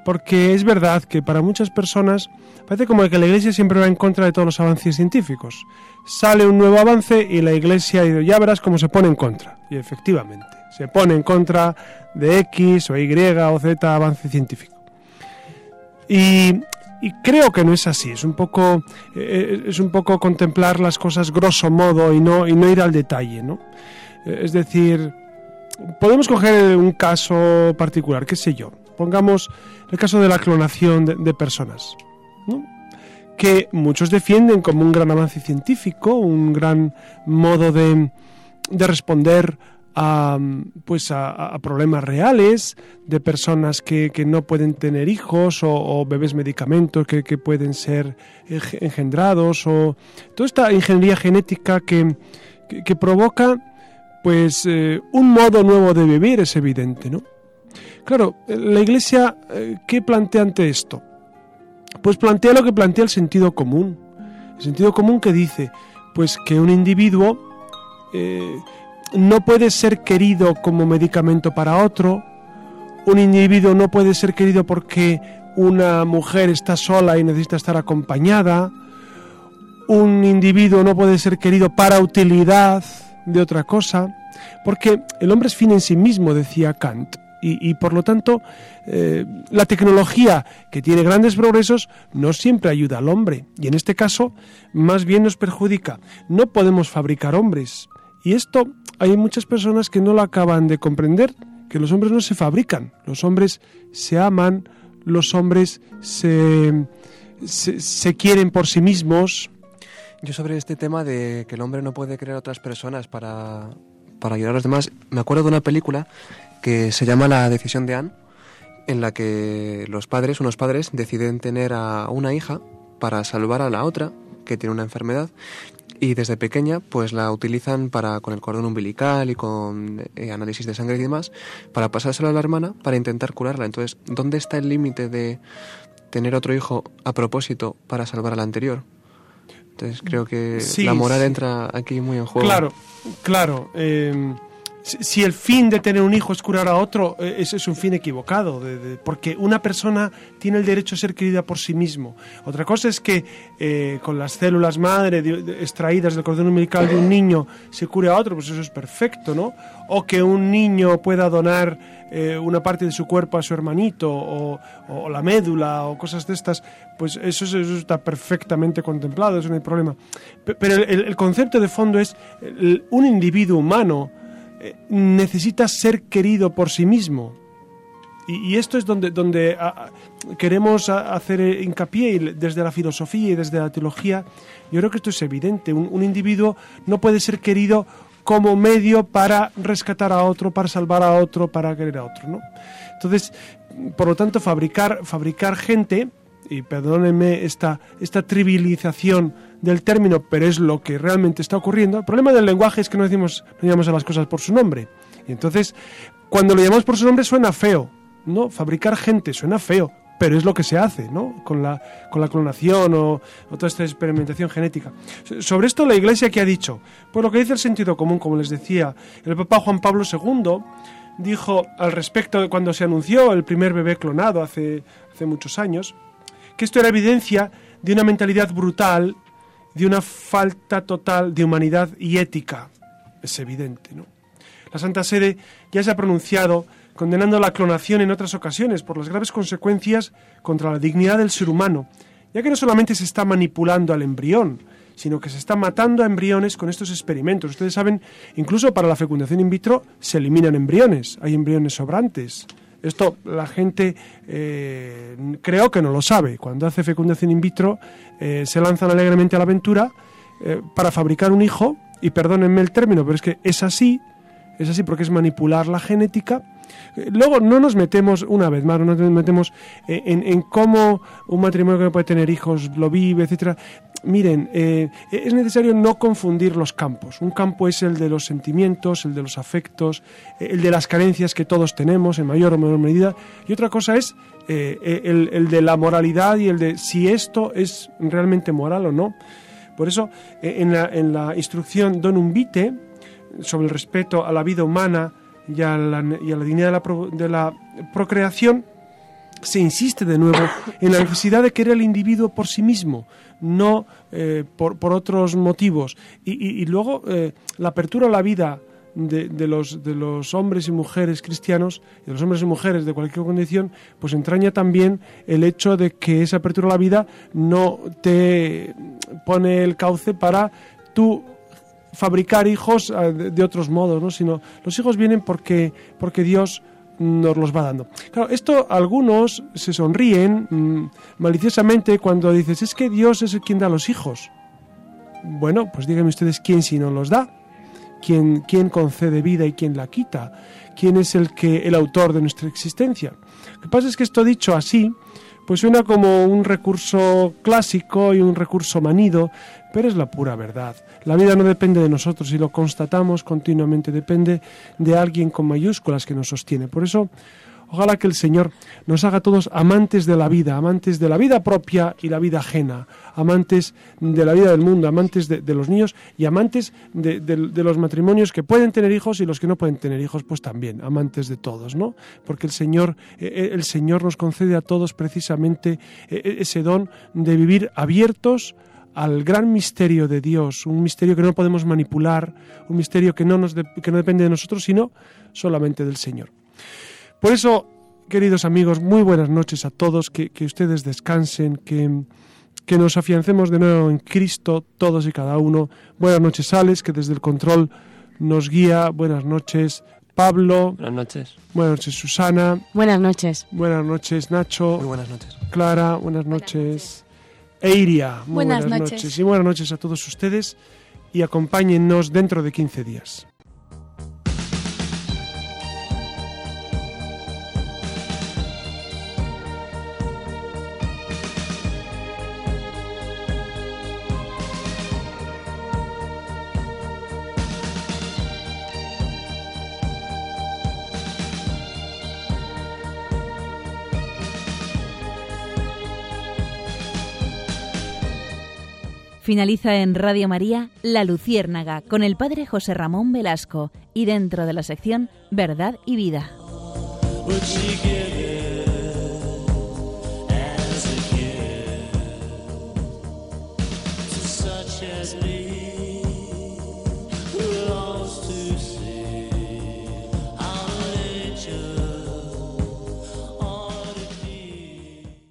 Speaker 2: porque es verdad que para muchas personas parece como que la Iglesia siempre va en contra de todos los avances científicos. Sale un nuevo avance y la Iglesia y ya verás cómo se pone en contra. Y efectivamente, se pone en contra de X o Y o Z avance científico. Y, y creo que no es así, es un poco eh, es un poco contemplar las cosas grosso modo y no y no ir al detalle, ¿no? Eh, Es decir, podemos coger un caso particular, qué sé yo. Pongamos el caso de la clonación de, de personas, ¿no? Que muchos defienden como un gran avance científico, un gran modo de, de responder a, pues a, problemas reales de personas que, que no pueden tener hijos o, o bebés medicamentos que, que pueden ser enge- engendrados o toda esta ingeniería genética que, que, provoca pues eh, un modo nuevo de vivir es evidente, ¿no? Claro, la Iglesia, eh, ¿qué plantea ante esto? Pues plantea lo que plantea el sentido común. El sentido común que dice, pues que un individuo eh, no puede ser querido como medicamento para otro, un individuo no puede ser querido porque una mujer está sola y necesita estar acompañada, un individuo no puede ser querido para utilidad de otra cosa, porque el hombre es fin en sí mismo, decía Kant. Y, por lo tanto, eh, la tecnología que tiene grandes progresos no siempre ayuda al hombre. Y en este caso, más bien nos perjudica. No podemos fabricar hombres. Y esto hay muchas personas que no lo acaban de comprender, que los hombres no se fabrican, los hombres se aman, los hombres se, se, se quieren por sí mismos.
Speaker 8: Yo sobre este tema de que el hombre no puede crear otras personas para, para ayudar a los demás, me acuerdo de una película que se llama La decisión de Anne, en la que los padres, unos padres, deciden tener a una hija para salvar a la otra que tiene una enfermedad y desde pequeña pues la utilizan para con el cordón umbilical y con eh, análisis de sangre y demás para pasárselo a la hermana para intentar curarla. Entonces, ¿dónde está el límite de tener otro hijo a propósito para salvar al anterior? Entonces creo que
Speaker 2: Sí,
Speaker 8: la moral
Speaker 2: sí.
Speaker 8: entra aquí muy en juego.
Speaker 2: Claro, claro. eh, si el fin de tener un hijo es curar a otro, eh, ese es un fin equivocado, de- de- porque una persona tiene el derecho a ser querida por sí mismo. Otra cosa es que eh, con las células madre extraídas del cordón umbilical de un niño se cure a otro, pues eso es perfecto, ¿no? O que un niño pueda donar eh, una parte de su cuerpo a su hermanito, o, la médula, o cosas de estas, pues eso, es- eso está perfectamente contemplado, eso no hay problema. Pe- Pero el, el concepto de fondo es el- un individuo humano eh, necesita ser querido por sí mismo. Y, esto es donde, donde queremos hacer hincapié desde la filosofía y desde la teología. Yo creo que esto es evidente. Un, un individuo no puede ser querido como medio para rescatar a otro, para salvar a otro, para querer a otro. ¿no? Entonces, por lo tanto, fabricar, fabricar gente, y perdónenme esta, esta trivialización del término, pero es lo que realmente está ocurriendo. El problema del lenguaje es que no decimos, no llamamos a las cosas por su nombre. Y entonces, cuando lo llamamos por su nombre suena feo, ¿no? Fabricar gente suena feo, pero es lo que se hace, ¿no? Con la, con la clonación o, o toda esta experimentación genética. So- Sobre esto la Iglesia que ha dicho, pues lo que dice el sentido común, como les decía, el Papa Juan Pablo II dijo al respecto de cuando se anunció el primer bebé clonado hace, hace muchos años, que esto era evidencia de una mentalidad brutal, de una falta total de humanidad y ética. Es evidente, ¿no? La Santa Sede ya se ha pronunciado condenando la clonación en otras ocasiones por las graves consecuencias contra la dignidad del ser humano, ya que no solamente se está manipulando al embrión, sino que se está matando a embriones con estos experimentos. Ustedes saben, incluso para la fecundación in vitro se eliminan embriones, hay embriones sobrantes. Esto la gente eh, creo que no lo sabe. Cuando hace fecundación in vitro eh, se lanzan alegremente a la aventura eh, para fabricar un hijo, y perdónenme el término, pero es que es así, es así porque es manipular la genética. Eh, Luego no nos metemos, una vez más, no nos metemos eh, en, en cómo un matrimonio que puede tener hijos lo vive, etcétera. Miren, eh, es necesario no confundir los campos. Un campo es el de los sentimientos, el de los afectos, el de las carencias que todos tenemos en mayor o menor medida. Y otra cosa es el, el de la moralidad y el de si esto es realmente moral o no. Por eso, en, la, en la instrucción Donum Vitae, sobre el respeto a la vida humana y a la, y a la dignidad de la, pro- de la procreación, se insiste de nuevo en la necesidad de querer al individuo por sí mismo, no eh, por, por otros motivos. Y, y- luego eh, la apertura a la vida de, de los, de los hombres y mujeres cristianos, de los hombres y mujeres de cualquier condición, pues entraña también el hecho de que esa apertura a la vida no te pone el cauce para tú fabricar hijos eh, de, otros modos, ¿no? sino los hijos vienen porque, porque Dios nos los va dando. Claro, esto algunos se sonríen mm, maliciosamente cuando dices, es que Dios es el quien da los hijos. Bueno, pues díganme ustedes quién si no los da, quién, quién concede vida y quién la quita, quién es el que el autor de nuestra existencia. Lo que pasa es que esto dicho así, pues suena como un recurso clásico y un recurso manido, pero es la pura verdad. La vida no depende de nosotros y lo constatamos continuamente, depende de alguien con mayúsculas que nos sostiene. Por eso, ojalá que el Señor nos haga todos amantes de la vida, amantes de la vida propia y la vida ajena, amantes de la vida del mundo, amantes de, los niños y amantes de, los matrimonios que pueden tener hijos y los que no pueden tener hijos, pues también, amantes de todos, ¿no? Porque el Señor, eh, eh, el Señor nos concede a todos precisamente eh, ese don de vivir abiertos al gran misterio de Dios, un misterio que no podemos manipular, un misterio que no depende de nosotros, sino solamente del Señor. Por eso, queridos amigos, muy buenas noches a todos, que, que ustedes descansen, que, que nos afiancemos de nuevo en Cristo, todos y cada uno. Buenas noches, Alex, que desde el control nos guía. Buenas noches, Pablo.
Speaker 6: Buenas noches.
Speaker 2: Buenas noches, Susana.
Speaker 4: Buenas noches.
Speaker 2: Buenas noches, Nacho.
Speaker 8: Muy buenas noches.
Speaker 2: Clara, buenas noches. e Iria. Muy
Speaker 5: Buenas
Speaker 2: buenas,
Speaker 5: noches.
Speaker 2: noches. Y buenas noches a todos ustedes y acompáñennos dentro de 15 días.
Speaker 1: Finaliza en Radio María La Luciérnaga con el padre José Ramón Velasco y dentro de la sección Verdad y Vida.